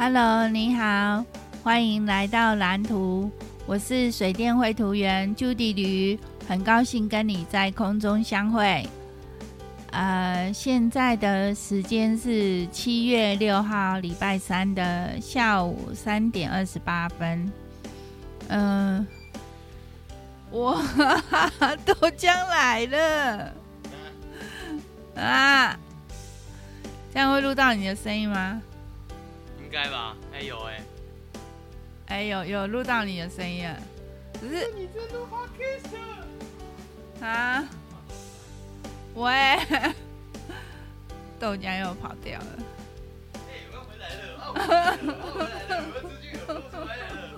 Hello，你好，欢迎来到蓝图。我是水电绘图员 Judy 吕，很高兴跟你在空中相会。呃，现在的时间是七月六号礼拜三的下午三点二十八分。嗯、呃，哇，豆浆来了 啊！这样会录到你的声音吗？应该吧。哎有哎，哎有有录到你的声音啊！只是你在录 podcast 啊？喂，豆浆又跑掉了。哎，我要回来了！我回来了！我回来了！我出去了！我回来了！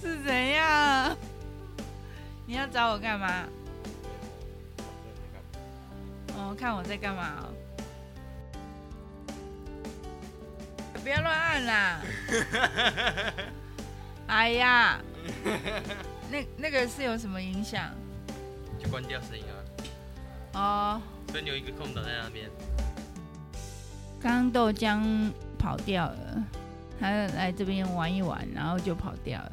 是怎样？你要找我干嘛？哦，看我在干嘛哦！不要乱按啦！哎呀，那那个是有什么影响？就关掉声音啊！哦，所以你有一个空档在那边。刚刚豆浆跑掉了，他来这边玩一玩，然后就跑掉了。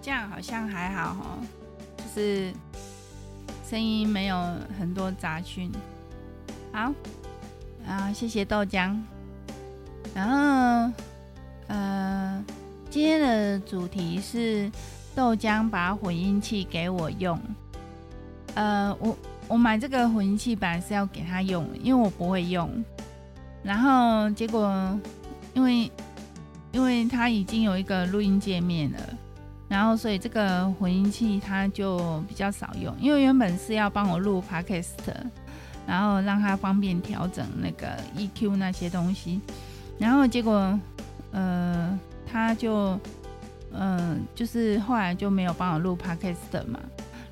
这样好像还好哈，就是声音没有很多杂讯。好，啊，谢谢豆浆。然后，呃，今天的主题是。豆浆把混音器给我用，呃，我我买这个混音器本来是要给他用，因为我不会用。然后结果，因为因为他已经有一个录音界面了，然后所以这个混音器他就比较少用。因为原本是要帮我录 podcast，然后让他方便调整那个 EQ 那些东西，然后结果，呃，他就。嗯，就是后来就没有帮我录 podcast 嘛，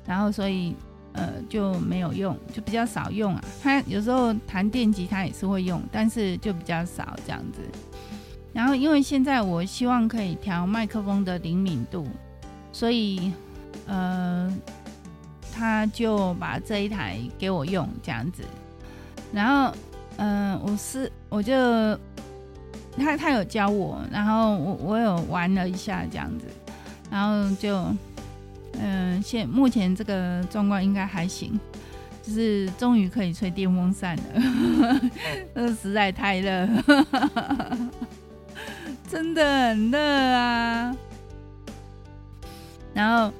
然后所以呃就没有用，就比较少用啊。他有时候弹电吉他也是会用，但是就比较少这样子。然后因为现在我希望可以调麦克风的灵敏度，所以呃他就把这一台给我用这样子。然后嗯、呃，我是我就。他他有教我，然后我我有玩了一下这样子，然后就嗯，现目前这个状况应该还行，就是终于可以吹电风扇了，这实在太热，真的很热啊。然后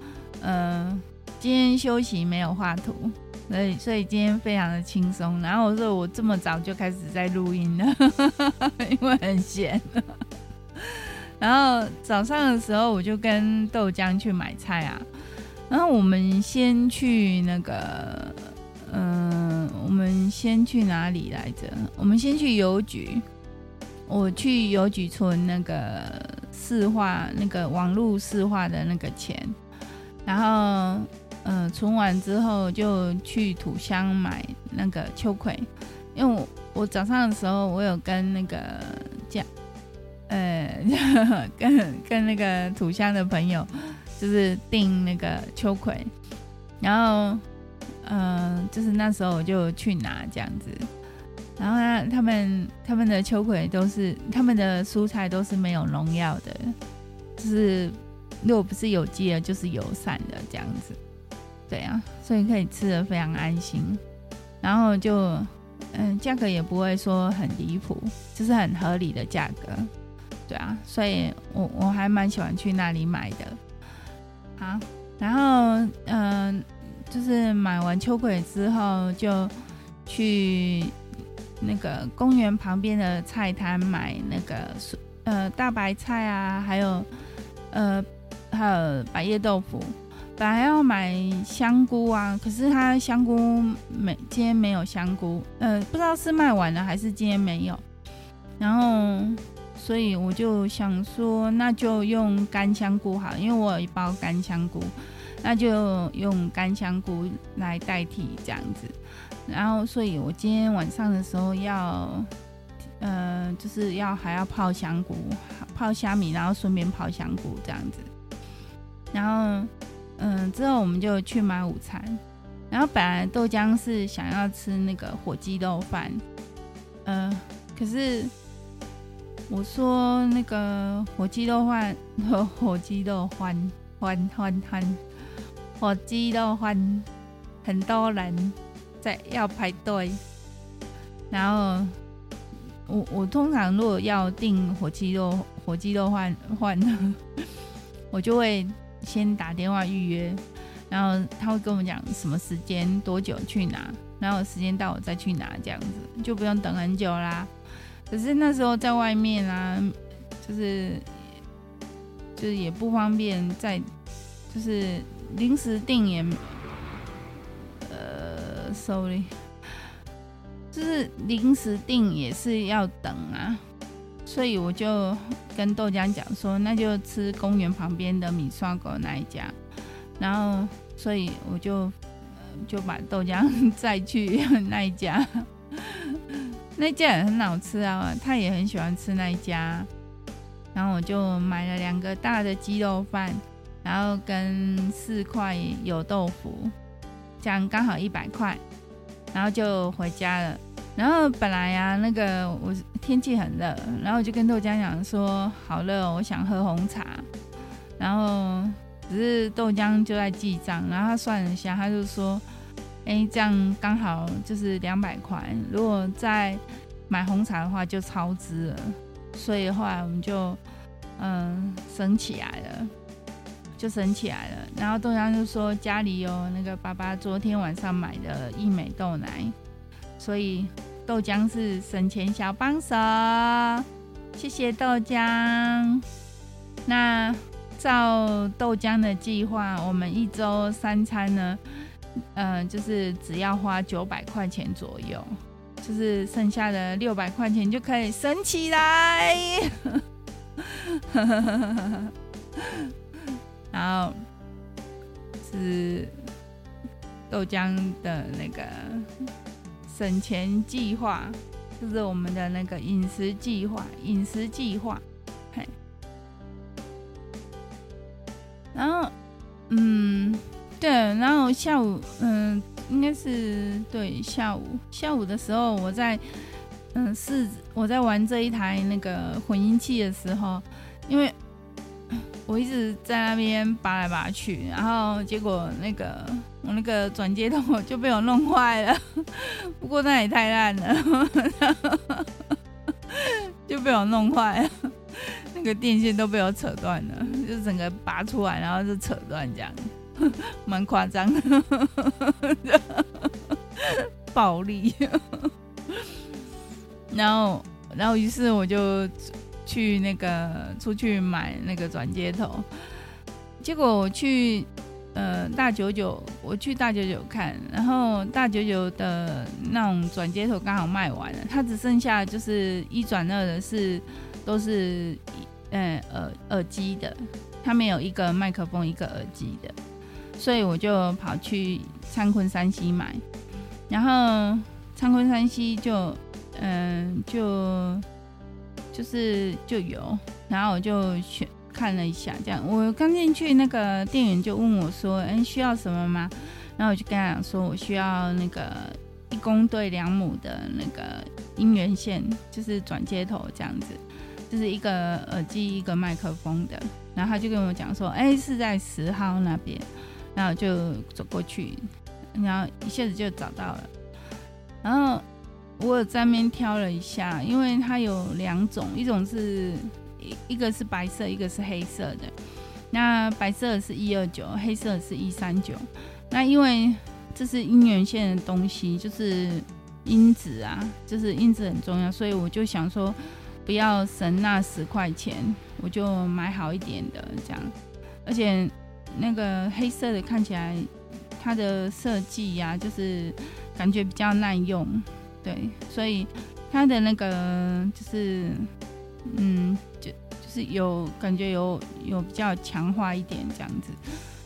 嗯，今天休息没有画图。所以，所以今天非常的轻松。然后我说我这么早就开始在录音了，因为很闲。然后早上的时候我就跟豆浆去买菜啊。然后我们先去那个，嗯、我们先去哪里来着？我们先去邮局。我去邮局存那个市话，那个网络市话的那个钱。然后。嗯、存完之后就去土乡买那个秋葵，因为我我早上的时候我有跟那个家，呃，跟跟那个土乡的朋友就是订那个秋葵，然后嗯、就是那时候我就去拿这样子，然后呢，他们他们的秋葵都是他们的蔬菜都是没有农药的，就是如果不是有机的，就是友善的这样子。对啊，所以可以吃的非常安心，然后就，嗯，价格也不会说很离谱，就是很合理的价格，对啊，所以我我还蛮喜欢去那里买的。好，然后嗯，就是买完秋葵之后，就去那个公园旁边的菜摊买那个呃大白菜啊，还有呃还有百叶豆腐。本来要买香菇啊，可是他香菇没，今天没有香菇，呃，不知道是卖完了还是今天没有。然后，所以我就想说，那就用干香菇好，因为我有一包干香菇，那就用干香菇来代替这样子。然后，所以我今天晚上的时候要，呃，就是要还要泡香菇，泡虾米，然后顺便泡香菇这样子。然后。嗯，之后我们就去买午餐，然后本来豆浆是想要吃那个火鸡肉饭，呃，可是我说那个火鸡肉饭和火鸡肉饭，欢欢欢，火鸡肉饭很多人在要排队，然后我我通常如果要订火鸡肉火鸡肉饭饭，我就会先打电话预约。然后他会跟我们讲什么时间多久去拿，然后时间到我再去拿，这样子就不用等很久啦。可是那时候在外面啊，就是就是也不方便在，就是临时订也，呃，sorry，就是临时订也是要等啊，所以我就跟豆浆讲说，那就吃公园旁边的米刷狗那一家。然后，所以我就就把豆浆 载去那一家，那家也很好吃啊，他也很喜欢吃那一家。然后我就买了两个大的鸡肉饭，然后跟四块油豆腐，这样刚好一百块，然后就回家了。然后本来呀、啊，那个我天气很热，然后我就跟豆浆讲说，好热，我想喝红茶，然后。只是豆浆就在记账，然后他算了一下，他就说：“哎、这样刚好就是两百块。如果再买红茶的话，就超支了。所以后来我们就嗯省起来了，就省起来了。然后豆浆就说家里有那个爸爸昨天晚上买的义美豆奶，所以豆浆是省钱小帮手。谢谢豆浆。那。”照豆浆的计划，我们一周三餐呢，嗯、就是只要花九百块钱左右，就是剩下的六百块钱就可以省起来。然后是豆浆的那个省钱计划，就是我们的那个饮食计划，饮食计划。嘿然后，嗯，对，然后下午，嗯，应该是对下午，下午的时候，我在，嗯，是我在玩这一台那个混音器的时候，因为我一直在那边拔来拔去，然后结果那个我那个转接头就被我弄坏了，不过那也太烂了，就被我弄坏了。那个电线都被我扯断了，就整个拔出来，然后就扯断这样，蛮夸张的，暴力。然后，然后于是我就去那个出去买那个转接头，结果我去呃大九九，我去大九九看，然后大九九的那种转接头刚好卖完了，它只剩下就是一转二的是都是。嗯，耳耳机的，它没有一个麦克风，一个耳机的，所以我就跑去灿坤山西买，然后灿坤山西就，嗯，就就是就有，然后我就选看了一下，这样我刚进去，那个店员就问我说：“哎，需要什么吗？”然后我就跟他讲说：“我需要那个一公对两母的那个音源线，就是转接头这样子。”就是一个耳机，一个麦克风的，然后他就跟我讲说，哎、是在十号那边，然后就走过去，然后一下子就找到了。然后我有在那边挑了一下，因为它有两种，一种是一一个是白色，一个是黑色的。那白色的是一二九，黑色是一三九。那因为这是姻缘线的东西，就是因子啊，就是因子很重要，所以我就想说。不要省那十块钱，我就买好一点的这样。而且那个黑色的看起来，它的设计呀，就是感觉比较耐用，对，所以它的那个就是，嗯，就就是有感觉有有比较强化一点这样子，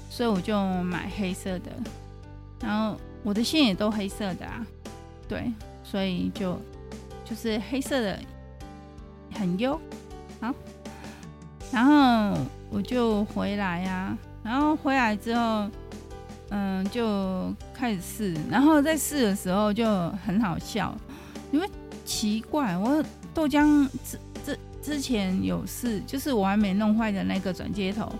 所以我就买黑色的。然后我的线也都黑色的啊，对，所以就就是黑色的。很优，好，然后我就回来呀、然后回来之后，嗯，就开始试，然后在试的时候就很好笑，因为奇怪，我豆浆之之之前有试，就是我还没弄坏的那个转接头，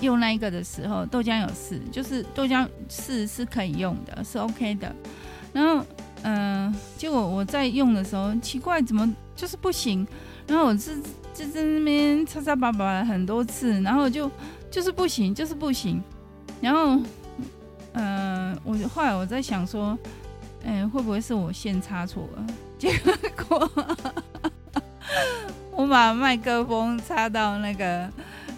用那一个的时候，豆浆有试，就是豆浆试是可以用的，是 OK 的。然后，嗯，结果我在用的时候，奇怪，怎么就是不行？然后我是就在那边擦擦把把很多次，然后就就是不行，就是不行。然后，嗯，我后来我在想说，哎，会不会是我线插错了？结果我把麦克风插到那个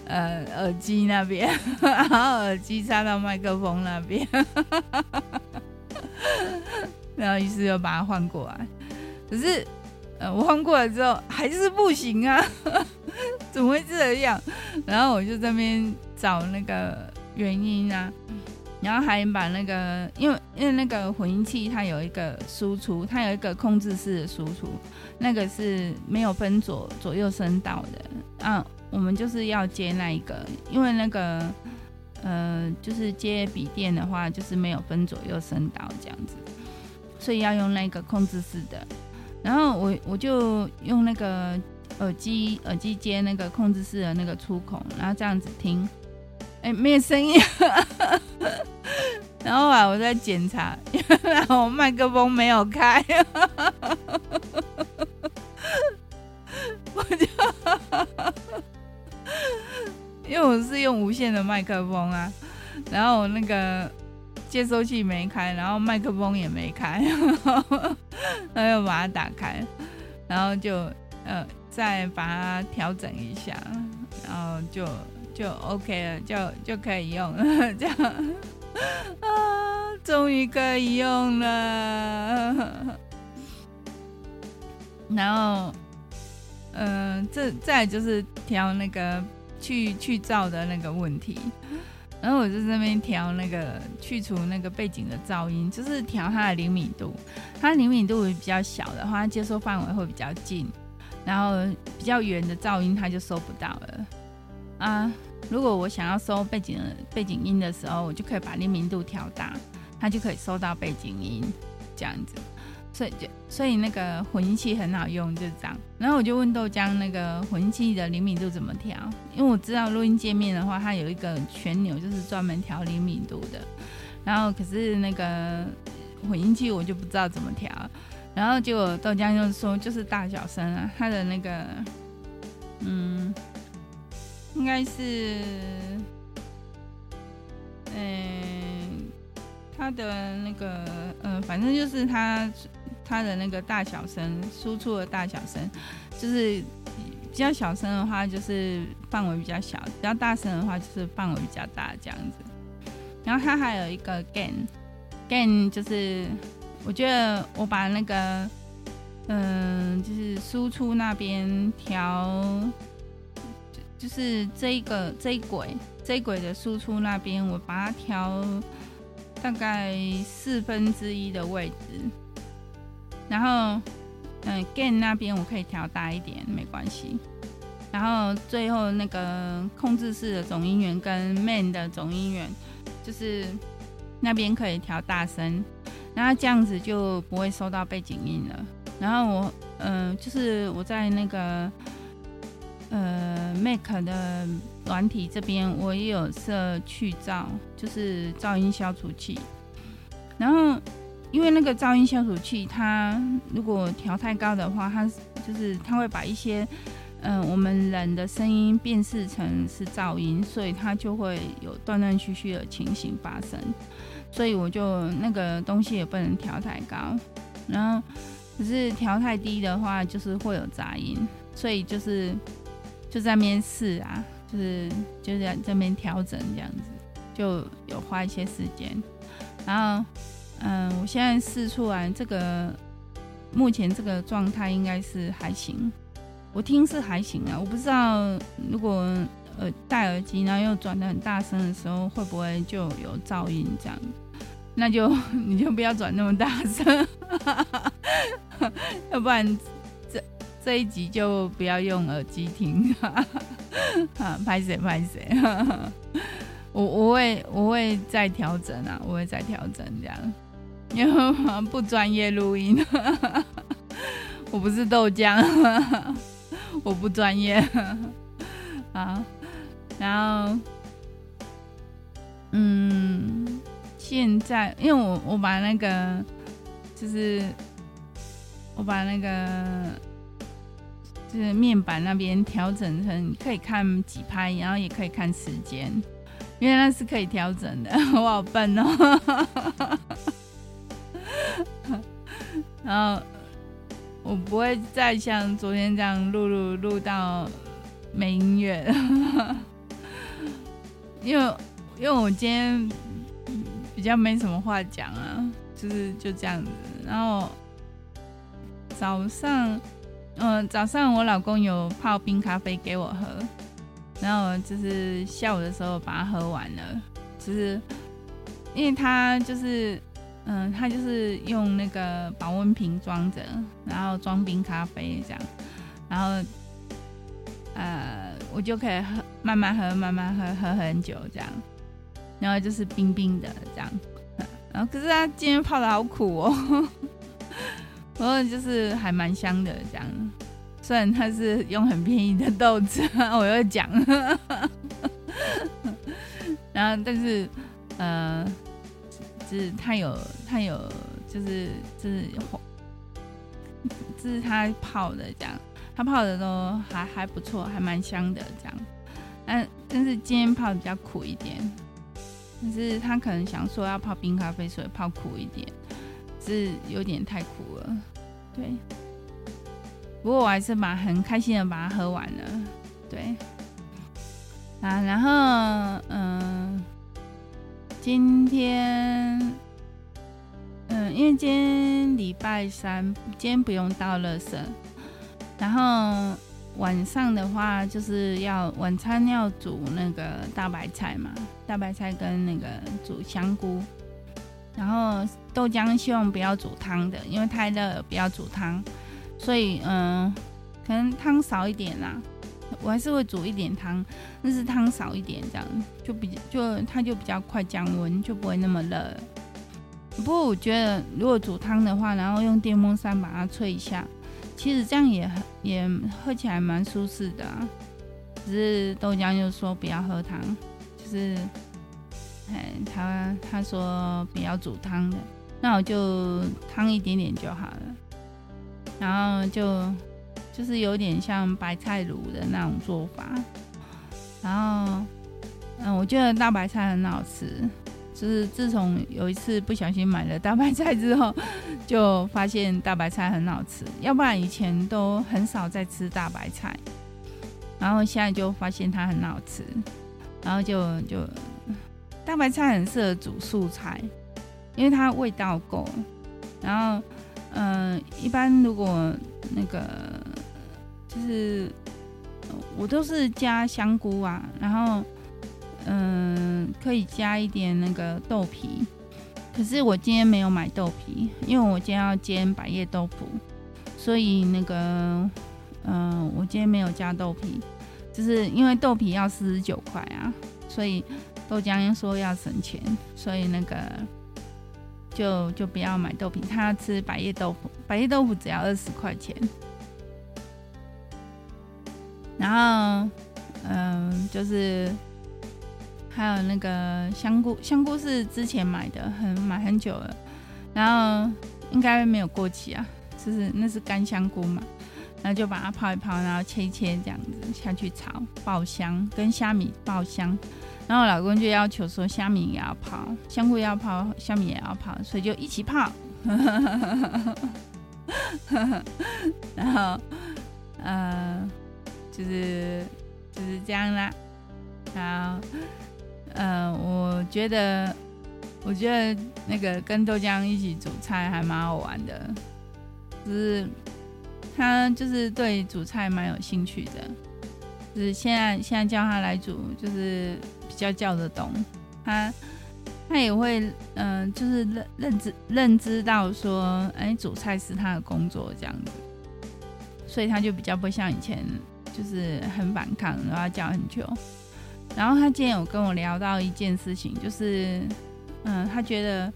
呃耳机那边，然后耳机插到麦克风那边。然后于是又把它换过来，可是，呃，我换过来之后还是不行啊，怎么会这样？然后我就在边找那个原因啊，然后还把那个，因为因为那个混音器它有一个输出，它有一个控制式的输出，那个是没有分左左右声道的啊，我们就是要接那一个，因为那个，呃，就是接笔电的话，就是没有分左右声道这样子。所以要用那个控制式的，然后我我就用那个耳机耳机接那个控制式的那个出孔，然后这样子听，哎，没有声音。然后啊，我在检查，原来我麦克风没有开，我就，因为我是用无线的麦克风啊，然后我那个。接收器没开，然后麦克风也没开，然后又把它打开，然后就呃再把它调整一下，然后就就 OK 了，就就可以用了，这样啊，终于可以用了。然后嗯、这再就是调那个去去噪的那个问题。然后我就在那边调那个去除那个背景的噪音，就是调它的灵敏度。它灵敏度比较小的话，接收范围会比较近，然后比较远的噪音它就收不到了。啊，如果我想要收背景背景音的时候，我就可以把灵敏度调大，它就可以收到背景音，这样子。所以就所以那个混音器很好用，就是这样。然后我就问豆浆那个混音器的灵敏度怎么调，因为我知道录音界面的话，它有一个旋钮，就是专门调灵敏度的。然后可是那个混音器我就不知道怎么调。然后结果豆浆就说就是大小声啊，它的那个嗯，应该是嗯，它的那个嗯，反正就是它。它的那个大小声，输出的大小声，就是比较小声的话，就是范围比较小；比较大声的话，就是范围比较大这样子。然后它还有一个 gain，gain 就是我觉得我把那个嗯、就是输出那边调，就是这个这一轨这一轨的输出那边，我把它调大概四分之一的位置。然后，嗯，gain 那边我可以调大一点，没关系。然后最后那个控制室的总音源跟 man 的总音源，就是那边可以调大声，然后这样子就不会收到背景音了。然后我，嗯，就是我在那个，呃，Mac 的软体这边，我也有设去噪，就是噪音消除器。然后。因为那个噪音消除器，它如果调太高的话，它就是它会把一些嗯、我们人的声音辨识成是噪音，所以它就会有断断续续的情形发生。所以我就那个东西也不能调太高，然后可是调太低的话，就是会有杂音。所以就是就在那边试啊，就是就在这边调整这样子，就有花一些时间，然后。嗯，我现在试出来这个，目前这个状态应该是还行，我听是还行啊。我不知道如果呃戴耳机，然后又转的很大声的时候，会不会就有噪音这样？那就 你就不要转那么大声，要不然这一集就不要用耳机听。啊，拍谁拍谁。我我我会我会再调整啊，我会再调整这样，因 为不专业录音，我不是豆浆，我不专业啊。然后，嗯，现在因为我我把那个就是我把那个就是面板那边调整成可以看几拍，然后也可以看时间。原来是可以调整的，我好笨哦。然后我不会再像昨天这样录录录到没音乐，因为因为我今天比较没什么话讲啊，就是就这样子。然后早上，嗯，早上我老公有泡冰咖啡给我喝。然后就是下午的时候把它喝完了，就是因为他就是，嗯，他就是用那个保温瓶装着，然后装冰咖啡这样，然后，呃，我就可以喝，慢慢喝，慢慢喝，喝很久这样，然后就是冰冰的这样，然后可是他今天泡的好苦哦，不过就是还蛮香的这样。虽然它是用很便宜的豆子，我又讲，然后但是，呃，就是它有它有就是就是这是它泡的这样，它泡的都还还不错，还蛮香的这样。但但是今天泡的比较苦一点，但是他可能想说要泡冰咖啡，所以泡苦一点，是有点太苦了，对。不过我还是把很开心的把它喝完了，对，啊，然后嗯，今天嗯，因为今天礼拜三，今天不用倒垃圾，然后晚上的话就是要晚餐要煮那个大白菜嘛，大白菜跟那个煮香菇，然后豆浆希望不要煮汤的，因为太热，不要煮汤。所以，嗯，可能汤少一点啦，我还是会煮一点汤，但是汤少一点，这样就比就它就比较快降温，就不会那么热。不过我觉得，如果煮汤的话，然后用电风扇把它吹一下，其实这样也也喝起来蛮舒适的。只是豆浆就说不要喝汤，就是，哎，他他说不要煮汤的，那我就汤一点点就好了。然后就就是有点像白菜卤的那种做法，然后嗯，我觉得大白菜很好吃，就是自从有一次不小心买了大白菜之后，就发现大白菜很好吃，要不然以前都很少在吃大白菜，然后现在就发现它很好吃，然后就就大白菜很适合煮素菜，因为它味道够，然后。嗯、呃，一般如果那个就是我都是加香菇啊，然后嗯、可以加一点那个豆皮。可是我今天没有买豆皮，因为我今天要煎百叶豆腐，所以那个嗯、我今天没有加豆皮，就是因为豆皮要四十九块啊，所以豆浆说要省钱，所以那个。就就不要买豆皮，他要吃百叶豆腐，百叶豆腐只要二十块钱。然后，嗯，就是还有那个香菇，香菇是之前买的，很买很久了，然后应该没有过期啊，就是那是干香菇嘛，然后就把它泡一泡，然后切一切这样子下去炒，爆香，跟虾米爆香。然后老公就要求说，虾米也要泡，香菇要泡，虾米也要泡，所以就一起泡。然后，呃，就是就是这样啦。然后，呃，我觉得，我觉得那个跟豆浆一起煮菜还蛮好玩的，就是他就是对煮菜蛮有兴趣的，就是现在现在叫他来煮，就是。比较叫得懂，他他也会嗯、就是认认知认知到说，哎，煮菜是他的工作这样子，所以他就比较不像以前，就是很反抗，然后要叫很久。然后他今天有跟我聊到一件事情，就是，嗯，他觉得，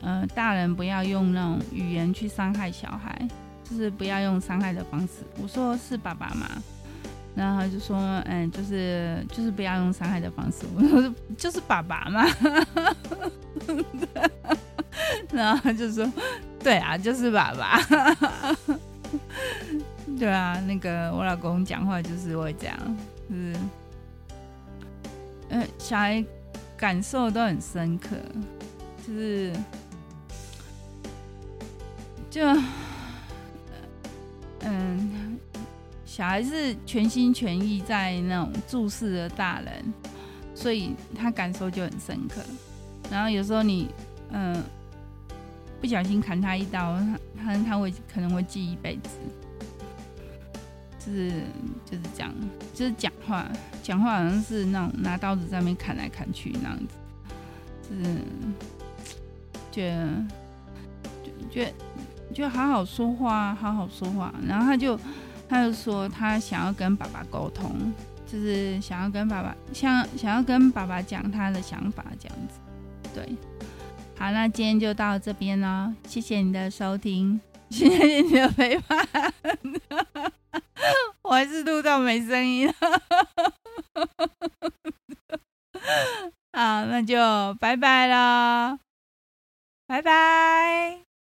呃，大人不要用那种语言去伤害小孩，就是不要用伤害的方式。我说是爸爸吗？然后他就说，嗯，就是就是不要用伤害的方式。我说就是爸爸嘛。然后他就说，对啊，就是爸爸。对啊，那个我老公讲话就是会这样，就是。呃，小孩感受都很深刻，就是就嗯，小孩是全心全意在那种注视着大人，所以他感受就很深刻。然后有时候你嗯不小心砍他一刀，他他会可能会记一辈子。就是就是讲，就是讲话，讲话好像是那种拿刀子在那边砍来砍去那样子，是觉得就觉就好好说话，好好说话。然后他就他就说他想要跟爸爸沟通，就是想要跟爸爸想想要跟爸爸讲他的想法这样子。对，好，那今天就到这边了，谢谢你的收听，谢谢你的陪伴。我还是录到没声音，好，那就拜拜了，拜拜。